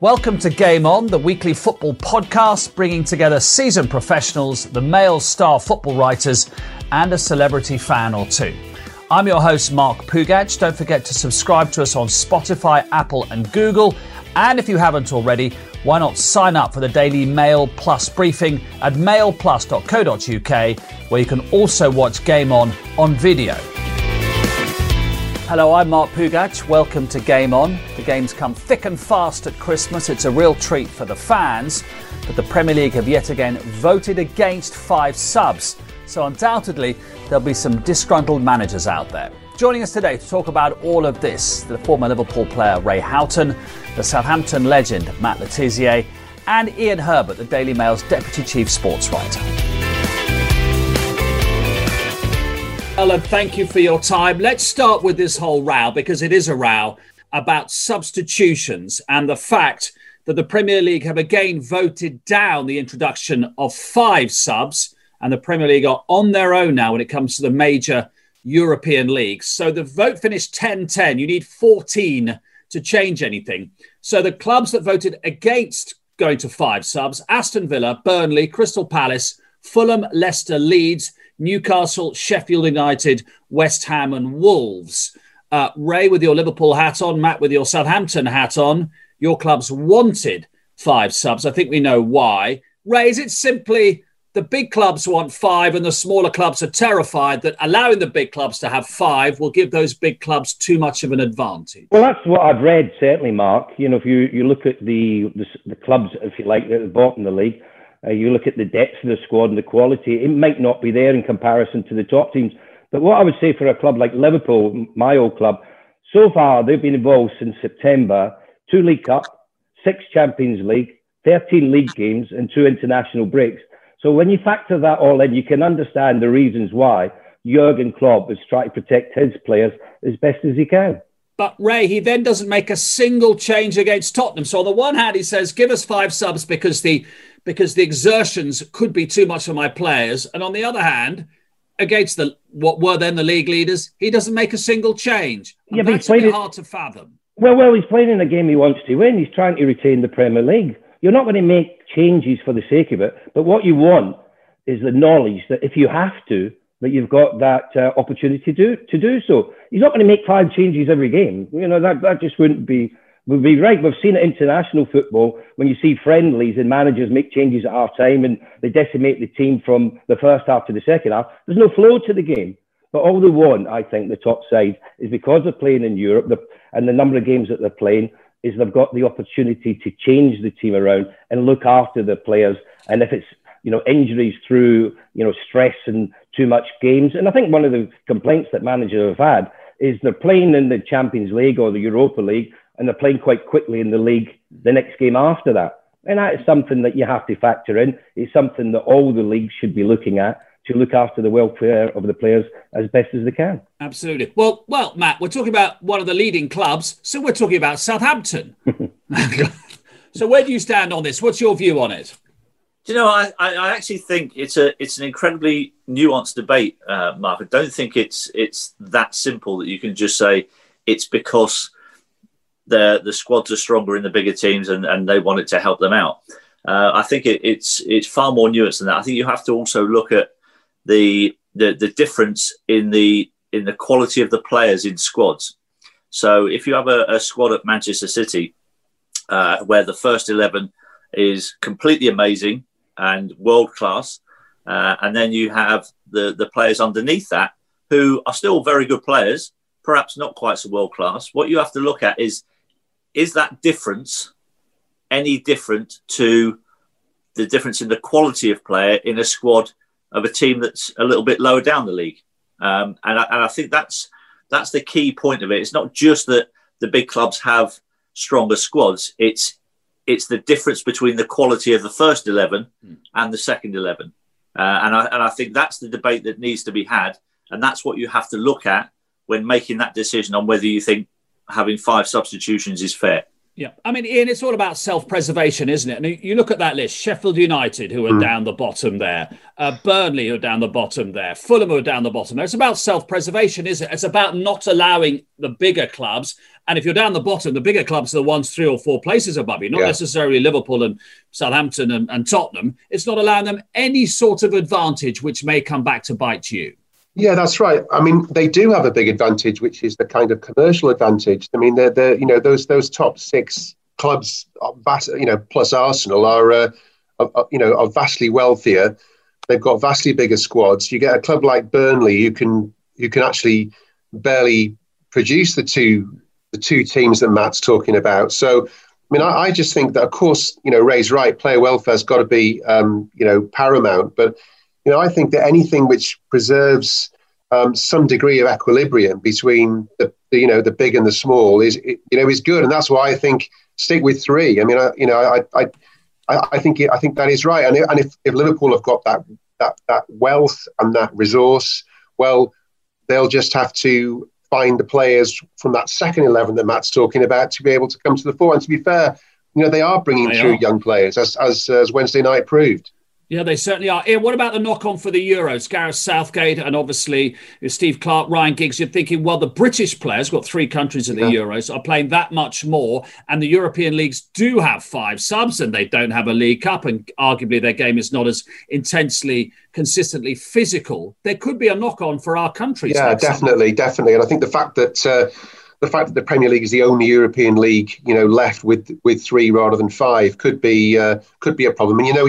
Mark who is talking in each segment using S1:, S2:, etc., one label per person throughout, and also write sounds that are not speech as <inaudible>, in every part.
S1: Welcome to Game On, the weekly football podcast bringing together seasoned professionals, the Mail star football writers, and a celebrity fan or two. I'm your host, Mark Pougatch. Don't forget to subscribe to us on Spotify, Apple, and Google. And if you haven't already, why not sign up for the daily Mail Plus briefing at mailplus.co.uk, where you can also watch Game On on video. Hello, I'm Mark Pougatch. Welcome to Game On. The games come thick and fast at Christmas. It's a real treat for the fans, but the Premier League have yet again voted against five subs. So, undoubtedly, there'll be some disgruntled managers out there. Joining us today to talk about all of this, the former Liverpool player Ray Houghton, the Southampton legend Matt Le Tissier, and Ian Herbert, the Daily Mail's deputy chief sports writer. Alan, thank you for your time. Let's start with this whole row because it is a row about substitutions and the fact that the Premier League have again voted down the introduction of five subs, and the Premier League are on their own now when it comes to the major European leagues. So the vote finished 10 10. You need 14 to change anything. So the clubs that voted against going to five subs Aston Villa, Burnley, Crystal Palace, Fulham, Leicester, Leeds, Newcastle, Sheffield United, West Ham, and Wolves. Uh, Ray, with your Liverpool hat on, Matt, with your Southampton hat on, your clubs wanted five subs. I think we know why. Ray, is it simply the big clubs want five and the smaller clubs are terrified that allowing the big clubs to have five will give those big clubs too much of an advantage?
S2: Well, that's what I've read, certainly, Mark. You know, if you, you look at the, the, the clubs, if you like, at the bottom of the league, uh, you look at the depth of the squad and the quality, it might not be there in comparison to the top teams. But what I would say for a club like Liverpool, my old club, so far they've been involved since September, two League Cup, six Champions League, 13 league games, and two international breaks. So when you factor that all in, you can understand the reasons why Jurgen Klopp is trying to protect his players as best as he can.
S1: But Ray, he then doesn't make a single change against Tottenham. So on the one hand, he says, "Give us five subs because the because the exertions could be too much for my players. And on the other hand, against the what were then the league leaders, he doesn't make a single change. And yeah, but that's he's hard to fathom.
S2: Well, well, he's playing in a game he wants to win. He's trying to retain the Premier League. You're not going to make changes for the sake of it, but what you want is the knowledge that if you have to, that you've got that uh, opportunity to do to do so. He's not going to make five changes every game. You know that that just wouldn't be would be right. We've seen it in international football when you see friendlies and managers make changes at half time and they decimate the team from the first half to the second half. There's no flow to the game. But all they want, I think, the top side is because they're playing in Europe and the number of games that they're playing is they've got the opportunity to change the team around and look after the players. And if it's you know injuries through you know stress and too much games, and I think one of the complaints that managers have had is they're playing in the Champions League or the Europa League and they're playing quite quickly in the league the next game after that. And that is something that you have to factor in. It's something that all the leagues should be looking at to look after the welfare of the players as best as they can.
S1: Absolutely. Well, well, Matt, we're talking about one of the leading clubs, so we're talking about Southampton. <laughs> <laughs> so where do you stand on this? What's your view on it?
S3: You know, I, I actually think it's a it's an incredibly nuanced debate, uh, Mark. I don't think it's it's that simple that you can just say it's because the the squads are stronger in the bigger teams and, and they want it to help them out. Uh, I think it, it's it's far more nuanced than that. I think you have to also look at the the, the difference in the in the quality of the players in squads. So if you have a, a squad at Manchester City uh, where the first eleven is completely amazing and world class, uh, and then you have the the players underneath that who are still very good players, perhaps not quite so world class. What you have to look at is is that difference any different to the difference in the quality of player in a squad of a team that's a little bit lower down the league? Um, and, I, and I think that's that's the key point of it. It's not just that the big clubs have stronger squads. It's it's the difference between the quality of the first eleven mm. and the second eleven, uh, and I and I think that's the debate that needs to be had, and that's what you have to look at when making that decision on whether you think having five substitutions is fair.
S1: Yeah, I mean, Ian, it's all about self-preservation, isn't it? And you look at that list: Sheffield United, who are mm. down the bottom there, uh, Burnley, who are down the bottom there, Fulham, who are down the bottom there. It's about self-preservation, isn't it? It's about not allowing the bigger clubs. And if you're down the bottom, the bigger clubs are the ones three or four places above you, not yeah. necessarily Liverpool and Southampton and, and Tottenham. It's not allowing them any sort of advantage, which may come back to bite you.
S4: Yeah, that's right. I mean, they do have a big advantage, which is the kind of commercial advantage. I mean, they're, they're you know those those top six clubs, you know, plus Arsenal are, uh, are, you know are vastly wealthier. They've got vastly bigger squads. You get a club like Burnley, you can you can actually barely produce the two the two teams that Matt's talking about. So, I mean, I, I just think that, of course, you know, Ray's right. Player welfare's got to be, um, you know, paramount. But you know, I think that anything which preserves um, some degree of equilibrium between the, the, you know the big and the small is you know is good, and that's why I think stick with three. I mean, I, you know, I I, I think I think that is right, and, and if, if Liverpool have got that that that wealth and that resource, well, they'll just have to find the players from that second eleven that Matt's talking about to be able to come to the fore. And to be fair, you know, they are bringing they through are. young players, as as, as Wednesday night proved.
S1: Yeah, they certainly are. Ian, what about the knock on for the Euros? Gareth Southgate and obviously Steve Clarke, Ryan Giggs. You're thinking, well, the British players, got three countries in the yeah. Euros, are playing that much more. And the European leagues do have five subs and they don't have a League Cup. And arguably their game is not as intensely, consistently physical. There could be a knock on for our countries.
S4: Yeah, definitely, summer. definitely. And I think the fact that. Uh, the fact that the Premier League is the only European league, you know, left with with three rather than five could be uh, could be a problem. And you know,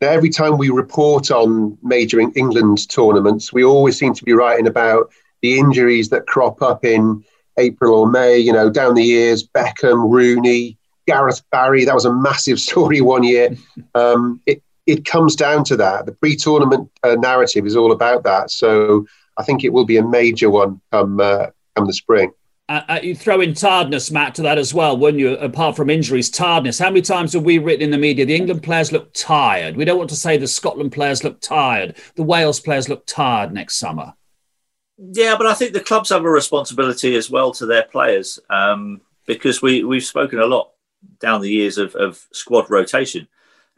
S4: every time we report on major England tournaments, we always seem to be writing about the injuries that crop up in April or May, you know, down the years, Beckham, Rooney, Gareth Barry. That was a massive <laughs> story one year. Um, it, it comes down to that. The pre tournament uh, narrative is all about that. So I think it will be a major one come, uh, come the spring.
S1: Uh, uh, you throw in tiredness, Matt, to that as well, wouldn't you? Apart from injuries, tiredness. How many times have we written in the media the England players look tired? We don't want to say the Scotland players look tired. The Wales players look tired next summer.
S3: Yeah, but I think the clubs have a responsibility as well to their players um, because we we've spoken a lot down the years of, of squad rotation,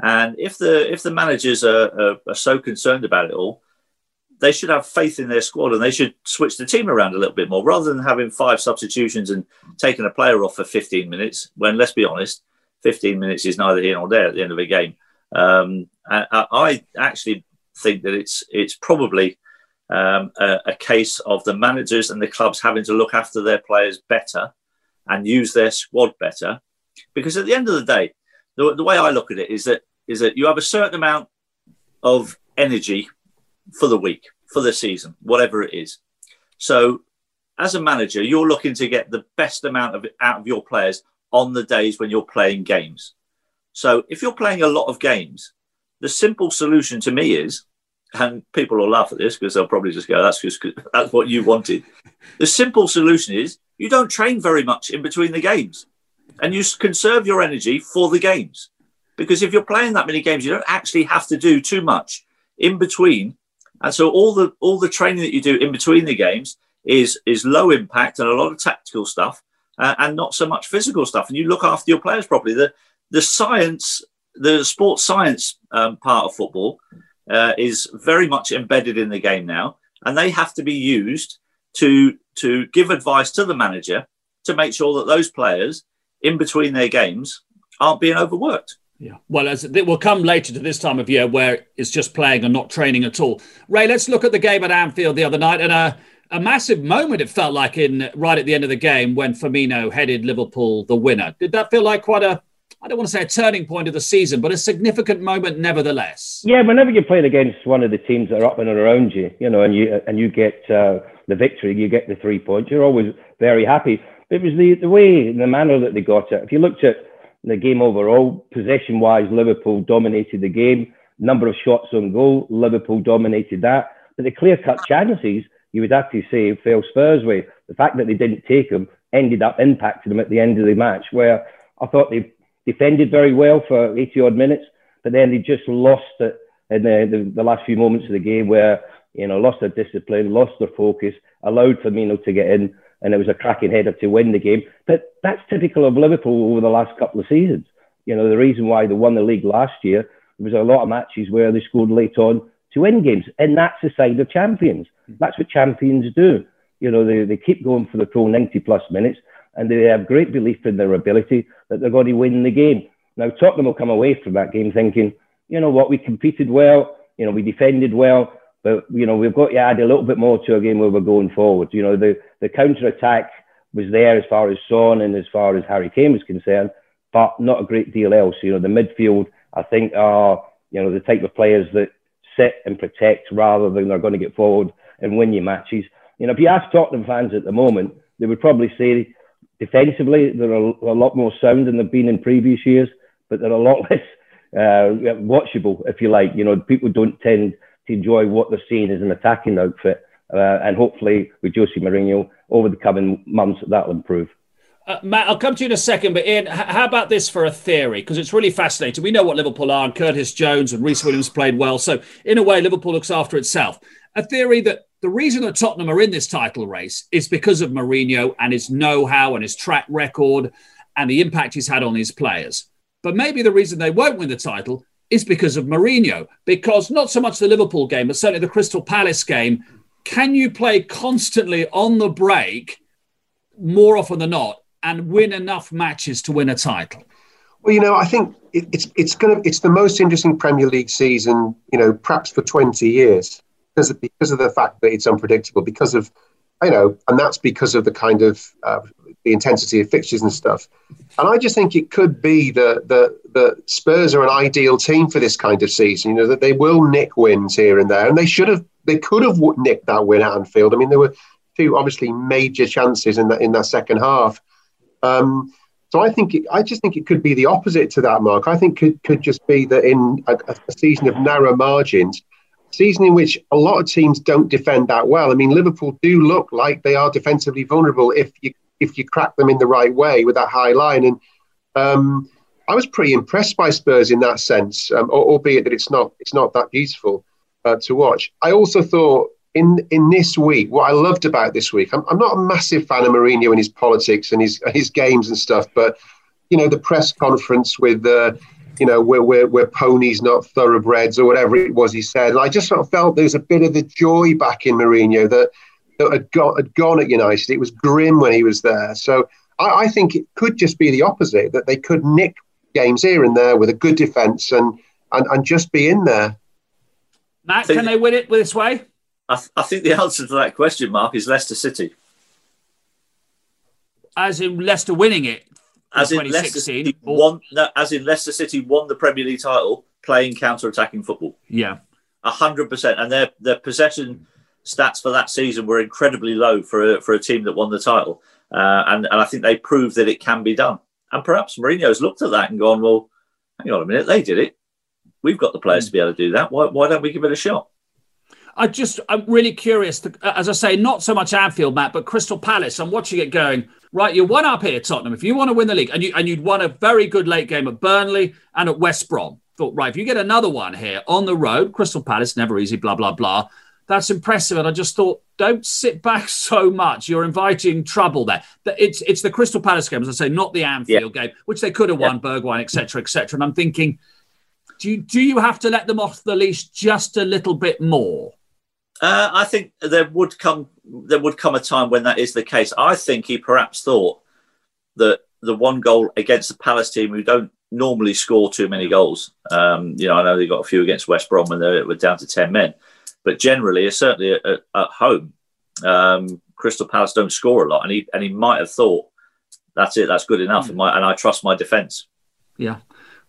S3: and if the if the managers are, are, are so concerned about it all, they should have faith in their squad and they should switch the team around a little bit more rather than having five substitutions and taking a player off for 15 minutes. When let's be honest, 15 minutes is neither here nor there at the end of a game. Um, I, I, actually think that it's it's probably um, a, a, case of the managers and the clubs having to look after their players better and use their squad better, because at the end of the day, the, the way I look at it is that is that you have a certain amount of energy for the week, for the season, whatever it is. So, as a manager, you're looking to get the best amount of out of your players on the days when you're playing games. So, if you're playing a lot of games, the simple solution to me is, and people will laugh at this because they'll probably just go, "That's just that's what you wanted." the simple solution is you don't train very much in between the games, and you conserve your energy for the games. Because if you're playing that many games, you don't actually have to do too much in between and so all the all the training that you do in between the games is is low impact and a lot of tactical stuff, uh, and not so much physical stuff. And you look after your players properly. The the science, the sports science um, part of football uh, is very much embedded in the game now, and they have to be used to to give advice to the manager to make sure that those players in between their games aren't being overworked.
S1: Yeah, well, as it will come later to this time of year where it's just playing and not training at all. Ray, let's look at the game at Anfield the other night and a, a massive moment. It felt like in right at the end of the game when Firmino headed Liverpool the winner. Did that feel like quite a I don't want to say a turning point of the season, but a significant moment nevertheless.
S2: Yeah, whenever you're playing against one of the teams that are up and around you, you know, and you and you get uh, the victory, you get the three points, you're always very happy. It was the, the way, the manner that they got it. If you looked at the game overall. Possession wise, Liverpool dominated the game. Number of shots on goal, Liverpool dominated that. But the clear cut chances, you would have to say, fell Spurs' way. The fact that they didn't take them ended up impacting them at the end of the match, where I thought they defended very well for 80 odd minutes, but then they just lost it in the, the, the last few moments of the game where, you know, lost their discipline, lost their focus, allowed Firmino to get in and it was a cracking header to win the game. But that's typical of Liverpool over the last couple of seasons. You know, the reason why they won the league last year was a lot of matches where they scored late on to win games, and that's the side of champions. That's what champions do. You know, they, they keep going for the full 90 plus minutes, and they have great belief in their ability that they're going to win the game. Now, Tottenham will come away from that game thinking, you know what, we competed well, you know, we defended well, but, you know, we've got to add a little bit more to a game where we're going forward. You know, the, the counter attack was there as far as Son and as far as Harry Kane was concerned, but not a great deal else. You know, the midfield, I think, are, you know, the type of players that sit and protect rather than they're going to get forward and win you matches. You know, if you ask Tottenham fans at the moment, they would probably say defensively they're a, a lot more sound than they've been in previous years but they're a lot <laughs> less uh, watchable, if you like. You know, people don't tend to enjoy what they're seeing as an attacking outfit. Uh, and hopefully, with Jose Mourinho, over the coming months, that'll improve.
S1: Uh, Matt, I'll come to you in a second, but Ian, how about this for a theory? Because it's really fascinating. We know what Liverpool are, and Curtis Jones and Rhys Williams played well. So, in a way, Liverpool looks after itself. A theory that the reason that Tottenham are in this title race is because of Mourinho and his know how and his track record and the impact he's had on his players. But maybe the reason they won't win the title is because of Mourinho. Because not so much the Liverpool game, but certainly the Crystal Palace game. Can you play constantly on the break more often than not and win enough matches to win a title?
S4: Well, you know, I think it, it's it's going to it's the most interesting Premier League season, you know, perhaps for twenty years because of, because of the fact that it's unpredictable, because of you know, and that's because of the kind of uh, the intensity of fixtures and stuff. And I just think it could be that the, the Spurs are an ideal team for this kind of season. You know that they will nick wins here and there, and they should have, they could have nicked that win at Anfield. I mean, there were two obviously major chances in that in that second half. Um, so I think it, I just think it could be the opposite to that, Mark. I think could could just be that in a, a season of narrow margins, season in which a lot of teams don't defend that well. I mean, Liverpool do look like they are defensively vulnerable if you if you crack them in the right way with that high line. And um, I was pretty impressed by Spurs in that sense, um, albeit that it's not it's not that beautiful uh, to watch. I also thought in in this week, what I loved about this week, I'm, I'm not a massive fan of Mourinho and his politics and his his games and stuff, but you know the press conference with the. Uh, you know, we're, we're, we're ponies, not thoroughbreds, or whatever it was he said. And I just sort of felt there was a bit of the joy back in Mourinho that that had, got, had gone at United. It was grim when he was there. So I, I, think it could just be the opposite that they could nick games here and there with a good defence and, and, and just be in there.
S1: Matt, think, can they win it this way?
S3: I, th- I think the answer to that question, Mark, is Leicester City.
S1: As in Leicester winning it
S3: as in Leicester City won, no, as in Leicester City won the Premier League title playing counter-attacking football.
S1: Yeah,
S3: hundred percent, and their their possession stats for that season were incredibly low for a, for a team that won the title. Uh, and, and I think they proved that it can be done. And perhaps Mourinho's looked at that and gone, well, hang on a minute, they did it. We've got the players hmm. to be able to do that. Why, why don't we give it a shot?
S1: I just, I'm really curious. To, as I say, not so much Anfield, Matt, but Crystal Palace. I'm watching it going, right, you're one up here, Tottenham. If you want to win the league, and, you, and you'd won a very good late game at Burnley and at West Brom, thought, right, if you get another one here on the road, Crystal Palace, never easy, blah, blah, blah that's impressive. And I just thought, don't sit back <laughs> so much. You're inviting trouble there. It's it's the Crystal Palace game, as I say, not the Anfield yeah. game, which they could have won, yeah. Bergwijn, etc., etc. And I'm thinking, do you, do you have to let them off the leash just a little bit more?
S3: Uh, I think there would come there would come a time when that is the case. I think he perhaps thought that the one goal against the Palace team, who don't normally score too many goals, um, you know, I know they got a few against West Brom when they were down to ten men but generally, certainly at, at home, um, Crystal Palace don't score a lot, and he and he might have thought that's it, that's good enough, mm. and, my, and I trust my defence.
S1: Yeah.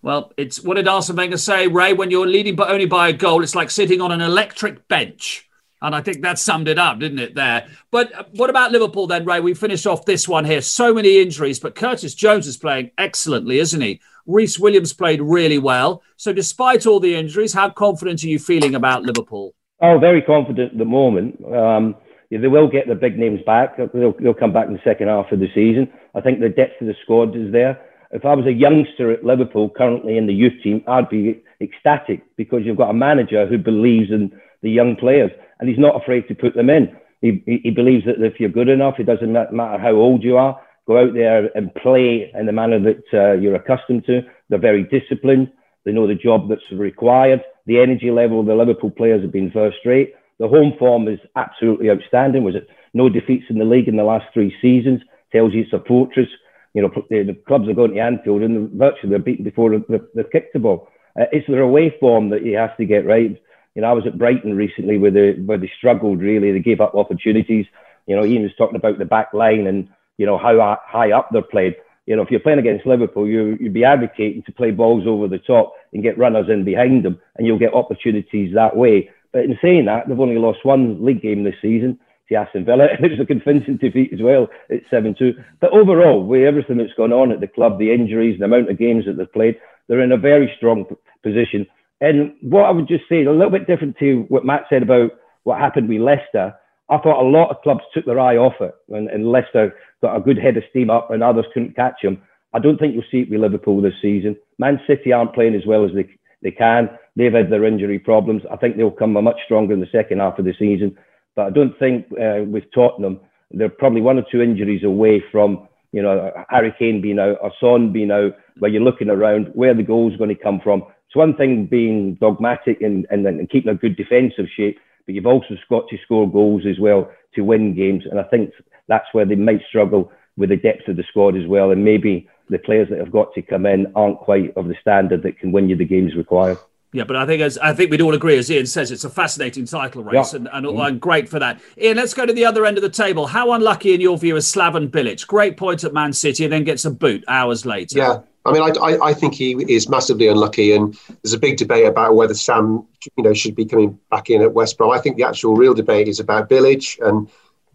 S1: Well, it's what did Arsene Wenger say, Ray? When you're leading but only by a goal, it's like sitting on an electric bench. And I think that summed it up, didn't it, there? But uh, what about Liverpool then, Ray? We finished off this one here. So many injuries, but Curtis Jones is playing excellently, isn't he? Rhys Williams played really well. So, despite all the injuries, how confident are you feeling about Liverpool?
S2: Oh, very confident at the moment. Um, they will get the big names back. They'll, they'll come back in the second half of the season. I think the depth of the squad is there. If I was a youngster at Liverpool currently in the youth team, I'd be ecstatic because you've got a manager who believes in the young players and he's not afraid to put them in. He, he believes that if you're good enough, it doesn't matter how old you are, go out there and play in the manner that uh, you're accustomed to. They're very disciplined. They know the job that's required. The energy level of the Liverpool players have been first rate. The home form is absolutely outstanding. Was it no defeats in the league in the last three seasons? Tells you it's a fortress. You know, the, the clubs are going to Anfield and virtually they're beaten before they've, they've kicked the ball. Uh, it's their away form that he has to get right. You know, I was at Brighton recently where they where they struggled really. They gave up opportunities. You know, Ian was talking about the back line and you know how high up they're played. You know, if you're playing against Liverpool, you you'd be advocating to play balls over the top and get runners in behind them, and you'll get opportunities that way. But in saying that, they've only lost one league game this season to Aston Villa. It was a convincing defeat as well at 7 2. But overall, with everything that's gone on at the club, the injuries, the amount of games that they've played, they're in a very strong position. And what I would just say, a little bit different to what Matt said about what happened with Leicester, I thought a lot of clubs took their eye off it, and, and Leicester got a good head of steam up, and others couldn't catch them. I don't think you'll see it with Liverpool this season. Man City aren't playing as well as they, they can. They've had their injury problems. I think they'll come much stronger in the second half of the season. But I don't think uh, with Tottenham, they're probably one or two injuries away from, you know, Harry Kane being out or Son being out, where you're looking around where the goal's going to come from. It's one thing being dogmatic and, and, and keeping a good defensive shape, but you've also got to score goals as well to win games. And I think that's where they might struggle with the depth of the squad as well. And maybe the players that have got to come in aren't quite of the standard that can win you the games required.
S1: Yeah, but I think as I think we'd all agree, as Ian says, it's a fascinating title race, yeah. and, and, mm. and, great for that. Ian, let's go to the other end of the table. How unlucky, in your view, is Slaven Bilic? Great point at Man City, and then gets a boot hours later.
S4: Yeah, I mean, I, I, I, think he is massively unlucky, and there's a big debate about whether Sam, you know, should be coming back in at West Brom. I think the actual real debate is about Bilic, and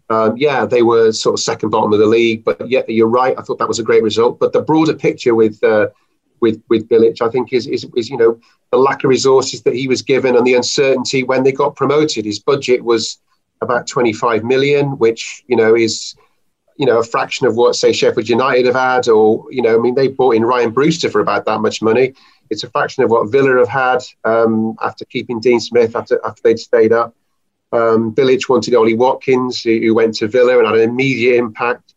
S4: um, yeah, they were sort of second bottom of the league, but yeah, you're right. I thought that was a great result. But the broader picture with uh, with with Bilic, I think, is, is is you know the lack of resources that he was given and the uncertainty when they got promoted. His budget was about 25 million, which you know is you know, a fraction of what, say, Sheffield United have had, or, you know, I mean, they bought in Ryan Brewster for about that much money. It's a fraction of what Villa have had um, after keeping Dean Smith after, after they'd stayed up. Um, wanted Ollie Watkins, who, who, went to Villa and had an immediate impact.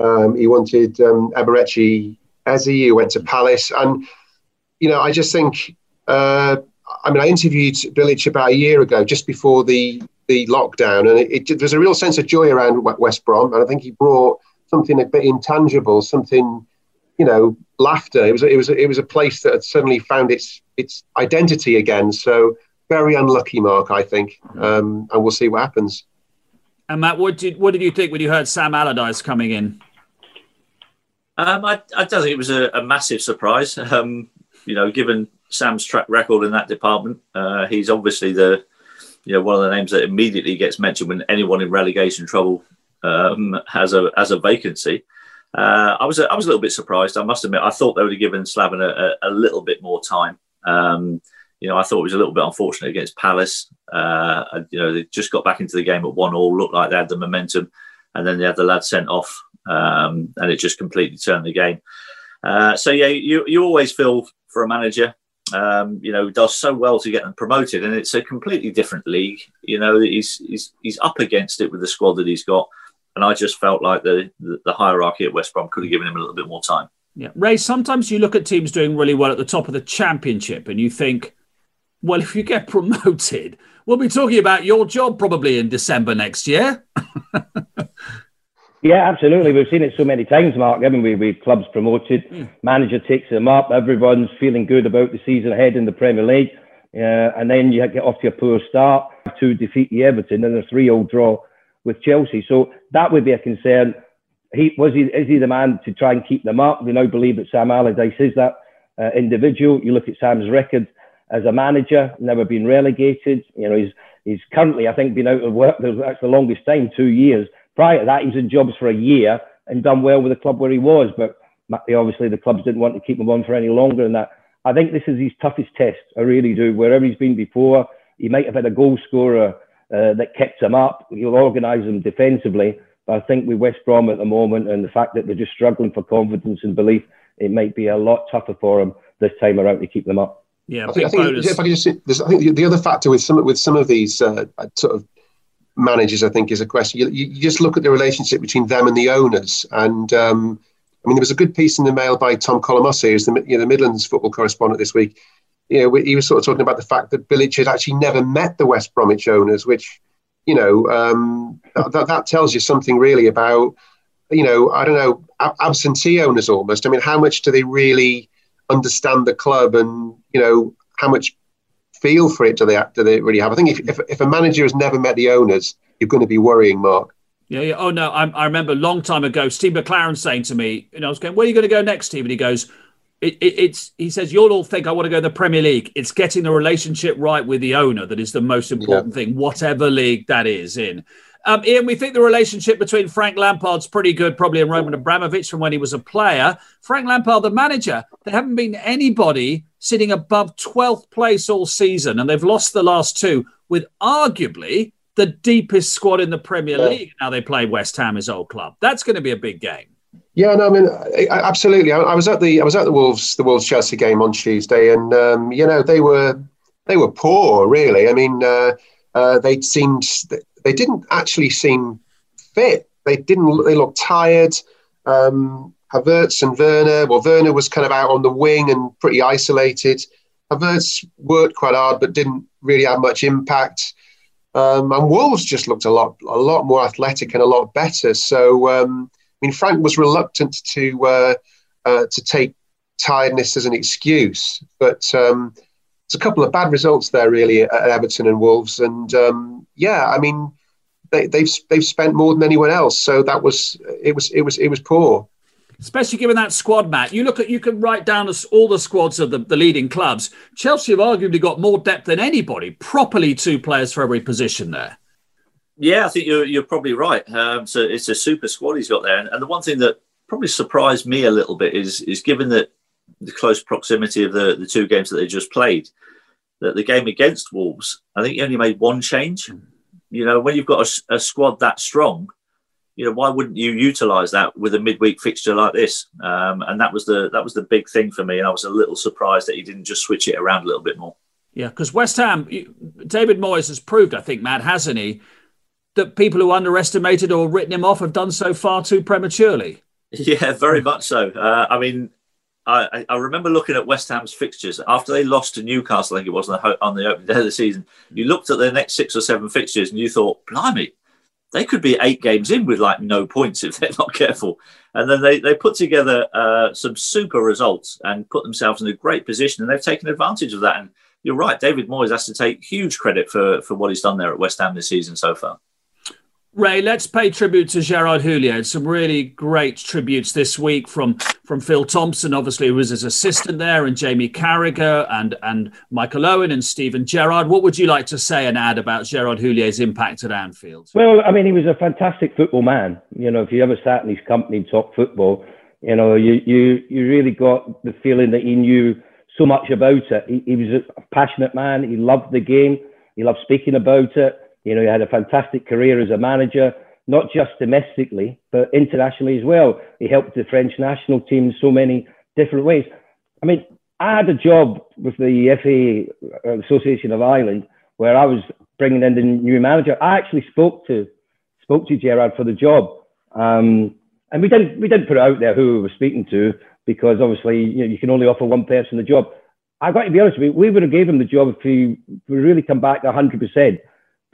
S4: Um, he wanted um, Eze, who went to Palace. And, you know, I just think, uh, I mean, I interviewed Bilic about a year ago, just before the the lockdown, and it, it, there's a real sense of joy around West Brom, and I think he brought something a bit intangible, something, you know, laughter. It was it was it was a place that had suddenly found its its identity again. So very unlucky, Mark, I think, um, and we'll see what happens.
S1: And Matt, what did what did you think when you heard Sam Allardyce coming in?
S3: Um, I, I, don't think it was a, a massive surprise. <laughs> Um, you know, given Sam's track record in that department, uh, he's obviously the you know one of the names that immediately gets mentioned when anyone in relegation trouble um, has a has a vacancy. Uh, I was a, I was a little bit surprised. I must admit, I thought they would have given Slaven a, a, a little bit more time. Um, you know, I thought it was a little bit unfortunate against Palace. Uh, you know, they just got back into the game at one all, looked like they had the momentum, and then they had the lad sent off, um, and it just completely turned the game. Uh, so yeah, you you always feel for a manager um, you know, does so well to get them promoted, and it's a completely different league. You know, he's he's he's up against it with the squad that he's got, and I just felt like the the, the hierarchy at West Brom could have given him a little bit more time.
S1: Yeah, Ray. Sometimes you look at teams doing really well at the top of the championship, and you think, well, if you get <laughs> promoted, we'll be talking about your job probably in December next year. <laughs>
S2: Yeah, absolutely. We've seen it so many times, Mark. Haven't we? We clubs promoted, mm. manager takes them up, everyone's feeling good about the season ahead in the Premier League, uh, and then you get off to a poor start to defeat the Everton and a three-all draw with Chelsea. So that would be a concern. He was he is he the man to try and keep them up? We now believe that Sam Allardyce is that uh, individual. You look at Sam's record as a manager, never been relegated. You know, he's he's currently I think been out of work. That's the longest time, two years prior to that, he was in jobs for a year and done well with the club where he was. But obviously, the clubs didn't want to keep him on for any longer than that. I think this is his toughest test. I really do. Wherever he's been before, he might have had a goal scorer uh, that kept him up. He'll organise them defensively. But I think with West Brom at the moment and the fact that they're just struggling for confidence and belief, it might be a lot tougher for him this time around to keep them up.
S1: Yeah, I think, I
S4: think if I could just, I think the other factor with some with some of these uh, sort of managers, I think, is a question. You, you, just look at the relationship between them and the owners. And um, I mean, there was a good piece in the Mail by Tom Collomosse, who's the, you know, the Midlands football correspondent this week. You know, he was sort of talking about the fact that Bilic had actually never met the West Bromwich owners, which, you know, um, that, that tells you something really about, you know, I don't know, absentee owners almost. I mean, how much do they really understand the club and, you know, how much feel for it do they do they really have? I think if, if, if a manager has never met the owners, you're going to be worrying, Mark.
S1: Yeah, yeah. Oh no, I, I remember a long time ago, Steve McClaren saying to me, and I was going, "Where are you going to go next, Steve?" And he goes, it, it, "It's." He says, "You'll all think I want to go to the Premier League. It's getting the relationship right with the owner that is the most important yeah. thing, whatever league that is in." Um, Ian, we think the relationship between Frank Lampard's pretty good, probably, and Roman Abramovich from when he was a player. Frank Lampard, the manager, there haven't been anybody sitting above 12th place all season, and they've lost the last two with arguably the deepest squad in the Premier. League. Now they play West Ham, his old club. That's going to be a big game.
S4: Yeah, no, I mean, absolutely. I, I, was at the I was at the Wolves the Wolves Chelsea game on Tuesday, and um, you know they were they were poor, really. I mean, uh, uh, they seemed they didn't actually seem fit. They didn't. They looked tired. Um, Havertz and Werner. Well, Werner was kind of out on the wing and pretty isolated. Havertz worked quite hard, but didn't really have much impact. Um, and Wolves just looked a lot, a lot more athletic and a lot better. So, um, I mean, Frank was reluctant to uh, uh, to take tiredness as an excuse, but um, it's a couple of bad results there, really, at Everton and Wolves. And um, yeah, I mean, they, they've they've spent more than anyone else, so that was it was it was it was poor.
S1: Especially given that squad, Matt. You look at you can write down all the squads of the, the leading clubs. Chelsea have arguably got more depth than anybody. Properly, two players for every position there.
S3: Yeah, I think you're you're probably right. Um, so it's a super squad he's got there, and, and the one thing that probably surprised me a little bit is is given that the close proximity of the the two games that they just played, that the game against Wolves, I think he only made one change. You know, when you've got a, a squad that strong, you know, why wouldn't you utilise that with a midweek fixture like this? Um, and that was the that was the big thing for me, and I was a little surprised that he didn't just switch it around a little bit more.
S1: Yeah, because West Ham, David Moyes has proved, I think, Matt, hasn't he, that people who underestimated or written him off have done so far too prematurely. <laughs>
S3: Yeah, very much so. Uh, I mean, I, I, remember looking at West Ham's fixtures after they lost to Newcastle. I think it was on the, on the opening day of the season. You looked at their next six or seven fixtures and you thought, "Blimey, they could be eight games in with like no points if they're not <laughs> careful." And then they, they put together uh, some super results and put themselves in a great position, and they've taken advantage of that. And you're right, David Moyes has to take huge credit for for what he's done there at West Ham this season so far.
S1: Ray, let's pay tribute to Gerard Houllier. Some really great tributes this week from from Phil Thompson, obviously, who was his assistant there, and Jamie Carragher and and Michael Owen and Steven Gerrard. What would you like to say and add about Gerard Houllier's impact at Anfield?
S2: Well, I mean, he was a fantastic football man. You know, if you ever sat in his company and talked football, you know, you you you really got the feeling that he knew so much about it. He, he was a passionate man. He loved the game. He loved speaking about it you know, he had a fantastic career as a manager, not just domestically, but internationally as well. He helped the French national team in so many different ways. I mean, I had a job with the FA uh, Association of Ireland where I was bringing in the new manager. I actually spoke to spoke to Gerard for the job, um, and we didn't we didn't put it out there who we were speaking to because obviously you, know, you can only offer one person the job. I've got to be honest with you, we would have gave him the job if he really come back 100 percent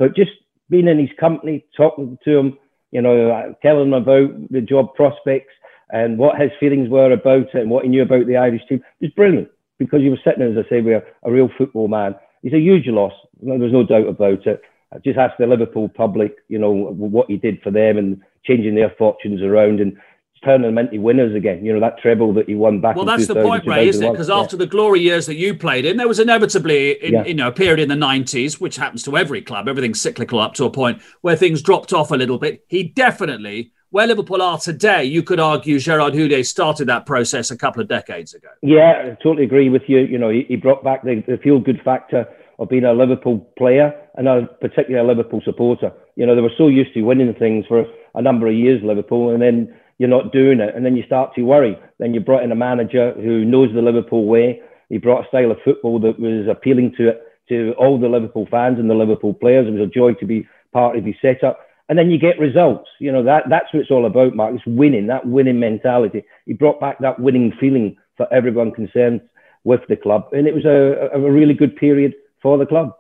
S2: but just being in his company, talking to him, you know, uh, telling him about the job prospects and what his feelings were about it and what he knew about the Irish team was brilliant because he was sitting, as I say, with a, real football man. He's a huge loss. There's no doubt about it. Just ask the Liverpool public, you know, what he did for them and changing their fortunes around. And into winners again. You know that treble that he won back.
S1: Well, that's the point, Ray, isn't it? Because yeah. after the glory years that you played in, there was inevitably, in, yeah. you know, a period in the '90s, which happens to every club. Everything's cyclical up to a point where things dropped off a little bit. He definitely. Where Liverpool are today, you could argue Gerard Houllier started that process a couple of decades ago.
S2: Yeah, I totally agree with you. You know, he, he brought back the, the feel-good factor of being a Liverpool player and a particular Liverpool supporter. You know, they were so used to winning things for a number of years, Liverpool, and then you're not doing it. And then you start to worry. Then you brought in a manager who knows the Liverpool way. He brought a style of football that was appealing to to all the Liverpool fans and the Liverpool players. It was a joy to be part of his setup. And then you get results. You know, that, that's what it's all about, Mark. It's winning, that winning mentality. He brought back that winning feeling for everyone concerned with the club. And it was a, a really good period for the club.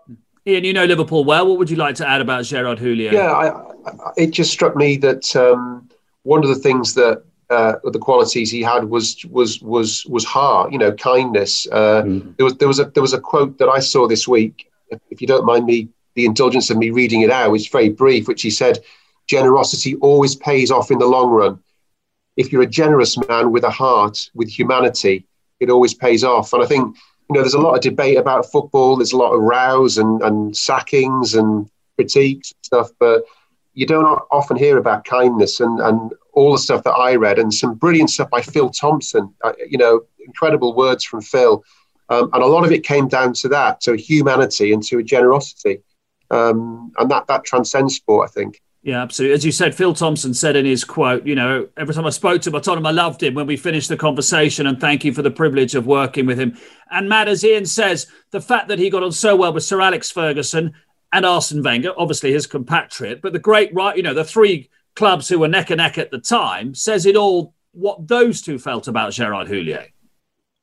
S1: Ian, you know Liverpool well. What would you like to add about Gerard Houllier?
S4: Yeah, I, I, it just struck me that um, one of the things that uh, the qualities he had was was was was heart, you know, kindness. Uh, mm. There was there was a there was a quote that I saw this week. If you don't mind me, the indulgence of me reading it out, it's very brief. Which he said, "Generosity always pays off in the long run. If you're a generous man with a heart, with humanity, it always pays off." And I think you know, there's a lot of debate about football. There's a lot of rows and and sackings and critiques and stuff, but you don't often hear about kindness and, and all the stuff that I read and some brilliant stuff by Phil Thompson. Uh, you know, incredible words from Phil, um, and a lot of it came down to that, to humanity and to a generosity, um, and that that transcends sport, I think.
S1: Yeah, absolutely. As you said, Phil Thompson said in his quote, you know, every time I spoke to him, I told him I loved him when we finished the conversation and thank you for the privilege of working with him. And Matt, as Ian says, the fact that he got on so well with Sir Alex Ferguson and Arsene Wenger, obviously his compatriot, but the great right, you know, the three clubs who were neck and neck at the time, says it all what those two felt about Gerard Houllier.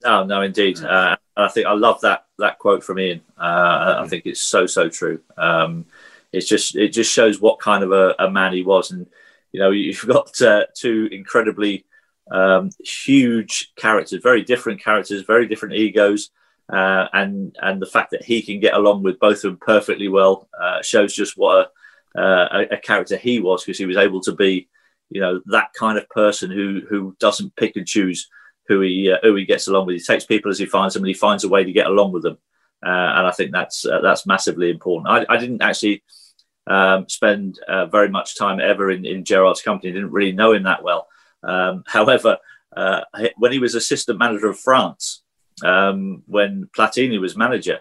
S3: Oh no, indeed. Uh, I think I love that that quote from Ian. Uh, I think it's so so true. Um, it's just it just shows what kind of a, a man he was, and you know <laughs> you've got uh, two incredibly um, huge characters, very different characters, very different egos. Uh, and and the fact that he can get along with both of them perfectly well uh, shows just what a, uh, a, character he was because he was able to be, you know, that kind of person who who doesn't pick and choose who he uh, who he gets along with. He takes people as he finds them, and he finds a way to get along with them. Uh, and I think that's uh, that's massively important. I, I didn't actually um, spend very much time ever in, in Gerard's company. Didn't really know him that well. Um, <laughs> however, when he was assistant manager of France um, when Platini was manager,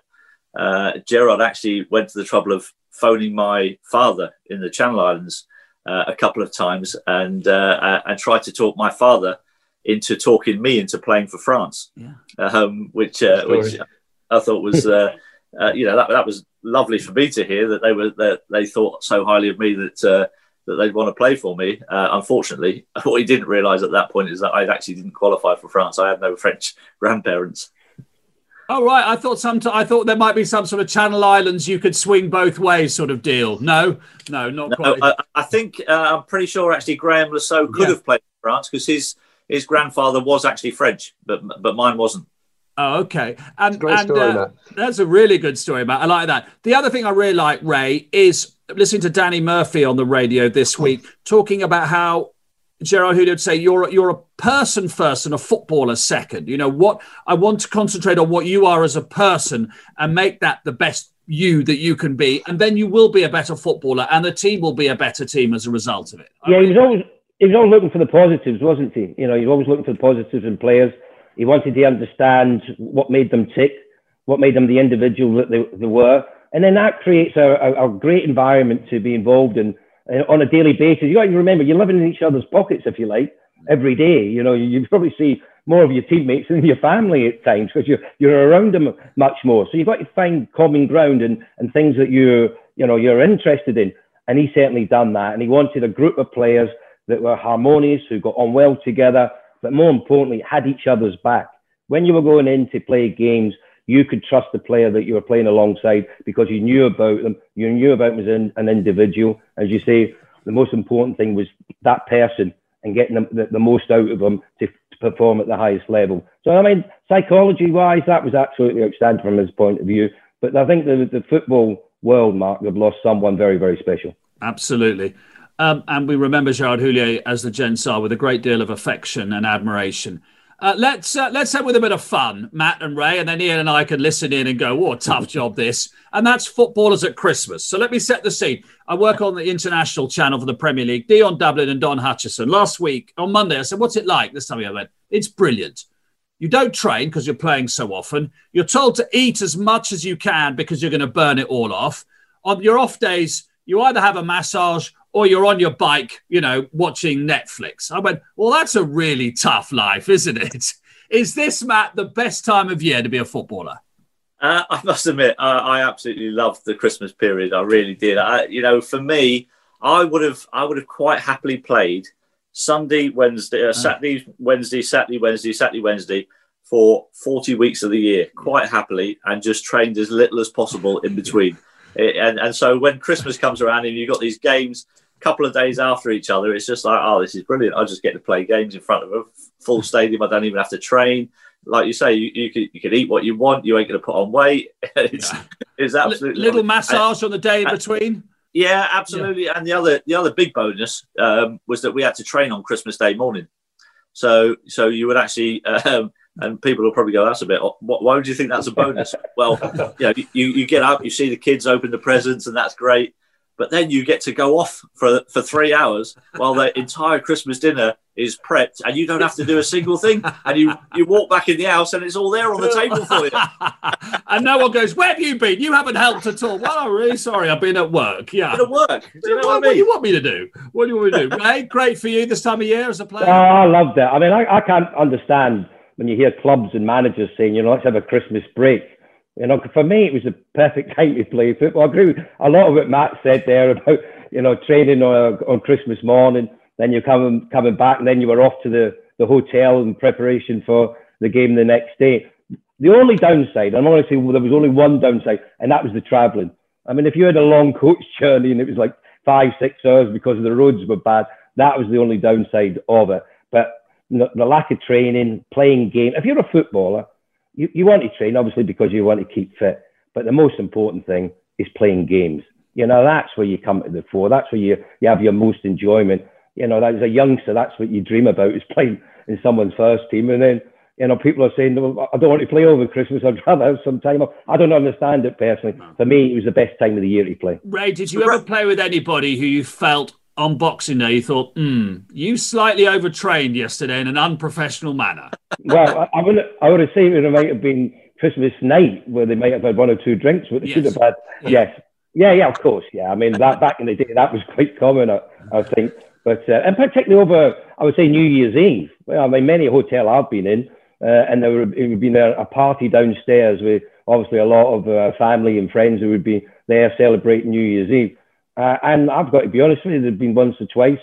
S3: uh, Gerard actually went to the trouble of phoning my father in the Channel Islands uh, a couple of times and uh, uh and tried to talk my father into talking me into playing for France, yeah. um, which uh, which I thought was uh, you know that that was lovely for me to hear that they were that they thought so highly of me that that they'd want to play for me. Uh, unfortunately, <laughs> what he didn't realise at that point is that I actually didn't qualify for France. I had no French <laughs> grandparents.
S1: Oh right, I thought some. I thought there might be some sort of Channel Islands you could swing both ways sort of deal. No, no, not no, quite.
S3: I, I think uh, I'm pretty sure actually Graeme Le Saux could yeah. have played for France because his his grandfather was actually French, but but mine wasn't.
S1: Oh, okay. And, and story, uh, that's a really good story, Matt. I like that. The other thing I really like, Ray, is listening to Danny Murphy on the radio this oh. week talking about how Gerard Houllier would say you're you're a person first and a footballer second. You know what I want to concentrate on what you are as a person and make that the best you that you can be, and then you will be a better footballer, and the team will be a better team as a result of it.
S2: Yeah, he was always he was always looking for the positives, wasn't he? You know, he was always looking for the positives in players. He wanted to understand what made them tick, what made them the individual that they, they were, and then that creates a, a, a great environment to be involved in uh, on a daily basis. You got to remember, you're living in each other's pockets, if you like, every day. You know, you, you probably see more of your teammates than your family at times because you're you're around them much more. So you've got to find common ground and, and things that you you know you're interested in. And he certainly done that. And he wanted a group of players that were harmonious, who got on well together, but more importantly, had each other's back. When you were going in to play games, you could trust the player that you were playing alongside because you knew about them. You knew about them as an, an individual. As you say, the most important thing was that person and getting the, the most out of them to, to, perform at the highest level. So, I mean, psychology wise, that was absolutely outstanding from his point of view. But I think the, the football world, Mark, have lost someone very, very special.
S1: Absolutely. Um, and we remember Gerard Houllier as the Gensar with a great deal of affection and admiration. Uh, let's uh, let's have with a bit of fun, Matt and Ray, and then Ian and I can listen in and go, "Oh, tough job this." And that's footballers at Christmas. So let me set the scene. I work on the international channel for the Premier League. Dion Dublin and Don Hutchison. Last week on Monday, I said, "What's it like?" This time I went, "It's brilliant." You don't train because you're playing so often. You're told to eat as much as you can because you're going to burn it all off. On your off days, you either have a massage or you're on your bike, you know, watching Netflix. I went, well, that's a really tough life, isn't it? Is this, Matt, the best time of year to be a footballer?
S3: Uh, I must admit, I, I, absolutely loved the Christmas period. I really did. I, you know, for me, I would have, I would have quite happily played Sunday, Wednesday, uh, ah. Saturday, Wednesday, Saturday, Wednesday, Saturday, Wednesday for 40 weeks of the year, quite happily, and just trained as little as possible in between. <laughs> and, and so when Christmas comes around and you've got these games couple of days after each other, it's just like, oh, this is brilliant. I just get to play games in front of a full <laughs> stadium. I don't even have to train like you say, you, you could you could eat what you want. You ain't going to put on weight. <laughs> it's, yeah. it's absolutely
S1: little massage and, on the day in between.
S3: Yeah, absolutely. Yeah. And the other the other big bonus um, was that we had to train on Christmas Day morning. So so you would actually. Um, and people will probably go, "That's a bit. Why would you think that's a bonus?" <laughs> well, you know, you, you get up, you see the kids open the presents, and that's great. But then you get to go off for for three hours while the entire Christmas dinner is prepped, and you don't have to do a single thing. And you you walk back in the house, and it's all there on the table for you. <laughs>
S1: and no one goes, "Where have you been? You haven't helped at all." Well, I'm really sorry. I've been at work. Yeah,
S3: been at work. Do you know
S1: what,
S3: what, I mean? what
S1: do you want me to do? What do you want me to do? hey, great for you this time of year as a player.
S2: Oh, I love that. I mean, I, I can't understand when you hear clubs and managers saying, you know, let's have a Christmas break you know, for me, it was the perfect time to play football. I agree with a lot of what Matt said there about, you know, training on, on Christmas morning, then you're coming, coming back, and then you were off to the, the hotel in preparation for the game the next day. The only downside, say well, there was only one downside, and that was the travelling. I mean, if you had a long coach journey and it was like five, six hours because the roads were bad, that was the only downside of it. But the lack of training, playing game. If you're a footballer, you, you want to train, obviously, because you want to keep fit. But the most important thing is playing games. You know, that's where you come to the fore. That's where you, you have your most enjoyment. You know, as a youngster, that's what you dream about is playing in someone's first team. And then, you know, people are saying, well, I don't want to play over Christmas. I'd rather have some time off. I don't understand it personally. For me, it was the best time of the year to play.
S1: Ray, did you ever play with anybody who you felt on Boxing Day, you thought, hmm, you slightly overtrained yesterday in an unprofessional manner?
S2: well, I, I, would, I would have seen it might have been Christmas night where they might have had one or two drinks, but they yes. should have had, yeah. yes. Yeah, yeah, of course. Yeah. I mean, that back in the day, that was quite common, I, I think. But, uh, and particularly over, I would say, New Year's Eve. Well, I mean, many hotel I've been in, uh, and there would have been a, a, party downstairs with obviously a lot of uh, family and friends who would be there celebrating New Year's Eve. Uh, and I've got to be honest with you, there's been once or twice,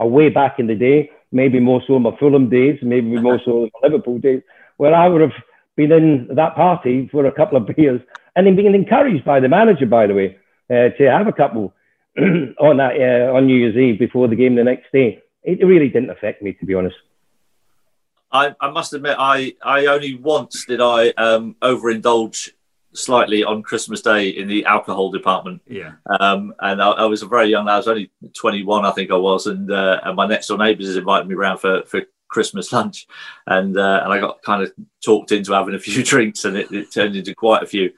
S2: uh, way back in the day, maybe more so in my Fulham days, maybe <laughs> more so in my Liverpool days, where I would have been in that party for a couple of <laughs> beers and then being encouraged by the manager, by the way, uh, to have a couple <clears throat> on that uh, on New Year's Eve before the game the next day. It really didn't affect me, to be honest.
S3: I, I must admit, I, I only once did I um, overindulge slightly on Christmas Day in the alcohol department.
S1: Yeah.
S3: Um, and I, I, was a very young lad. I was only 21, I think I was. And, uh, and my next door neighbours invited me around for, for Christmas lunch. And, uh, and I got kind of talked into having a few <laughs> drinks and it, it turned into quite a few.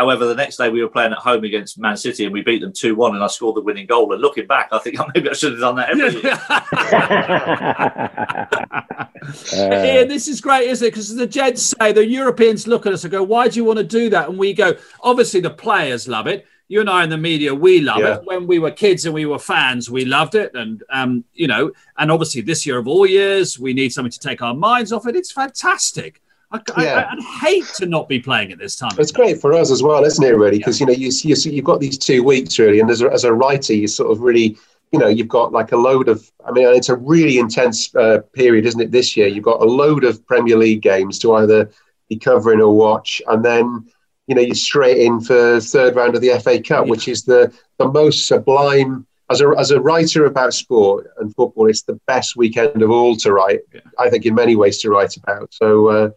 S3: However, the next day we were playing at home against Man City and we beat them 2 1 and I scored the winning goal. And looking back, I think maybe I should have done that every
S1: year. <laughs> uh, this is great, isn't it? Because the Jets say, the Europeans look at us and go, why do you want to do that? And we go, obviously the players love it. You and I in the media, we love yeah. it. When we were kids and we were fans, we loved it. And, um, you know, and obviously this year of all years, we need something to take our minds off it. It's fantastic. I, yeah. I, would hate to not be playing at this time.
S4: It's great for us as well, isn't it? Really, because yeah. you know you, you you've got these two weeks really, and as a, as a writer, you sort of really you know you've got like a load of i mean it's a really intense uh, period isn't it this year you've got a load of premier league games to either be covering or watch and then you know you're straight in for third round of the fa cup yeah. which is the the most sublime as a, as a writer about sport and football it's the best weekend of all to write yeah. i think in many ways to write about so uh,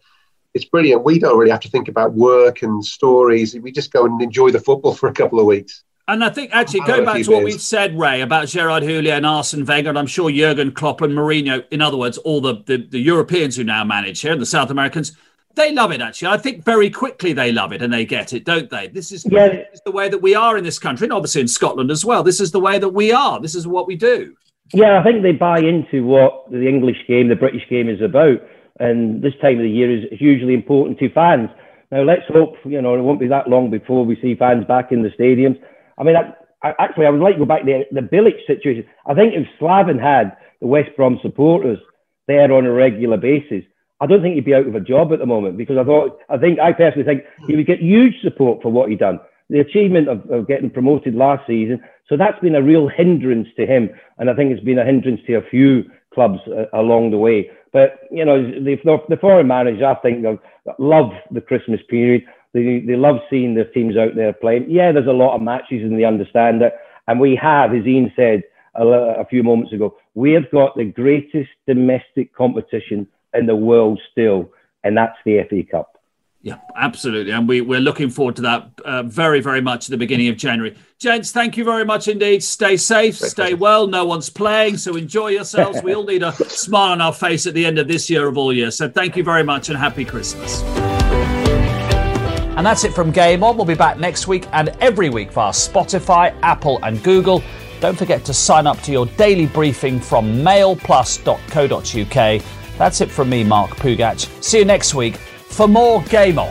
S4: it's brilliant. We don't really have to think about work and stories. We just go and enjoy the football for a couple of weeks.
S1: And I think actually going back to what we've said, Ray, about Gerard Houllier and Arsene Wenger, and I'm sure Jurgen Klopp and Mourinho, in other words, all the, the, the Europeans who now manage here, and the South Americans, they love it actually. I think very quickly they love it and they get it, don't they? This is, yeah. this is the way that we are in this country, and obviously in Scotland as well. This is the way that we are. This is what we do.
S2: Yeah, I think they buy into what the English game, the British game is about and this time of the year is hugely important to fans. Now, let's hope, you know, it won't be that long before we see fans back in the stadiums. I mean, I, I, actually, I would like to go back to the, the Bilic situation. I think if Slaven had the West Brom supporters there on a regular basis, I don't think he'd be out of a job at the moment because I thought, I think, I personally think he would get huge support for what he done. The achievement of, of getting promoted last season. So that's been a real hindrance to him. And I think it's been a hindrance to a few clubs uh, along the way. But, you know, the, the foreign managers, I think, love the Christmas period. They, they love seeing their teams out there playing. Yeah, there's a lot of matches and they understand it. And we have, as Ian said a, a few moments ago, we have got the greatest domestic competition in the world still, and that's the FA Cup.
S1: Yeah, absolutely. And we, we're looking forward to that uh, very, very much at the beginning of January. Gents, thank you very much indeed. Stay safe, stay well. No one's playing, so enjoy yourselves. <laughs> we all need a smile on our face at the end of this year of all years. So thank you very much and happy Christmas. And that's it from Game On. We'll be back next week and every week via Spotify, Apple, and Google. Don't forget to sign up to your daily briefing from mailplus.co.uk. That's it from me, Mark Pougatch. See you next week for more Game On.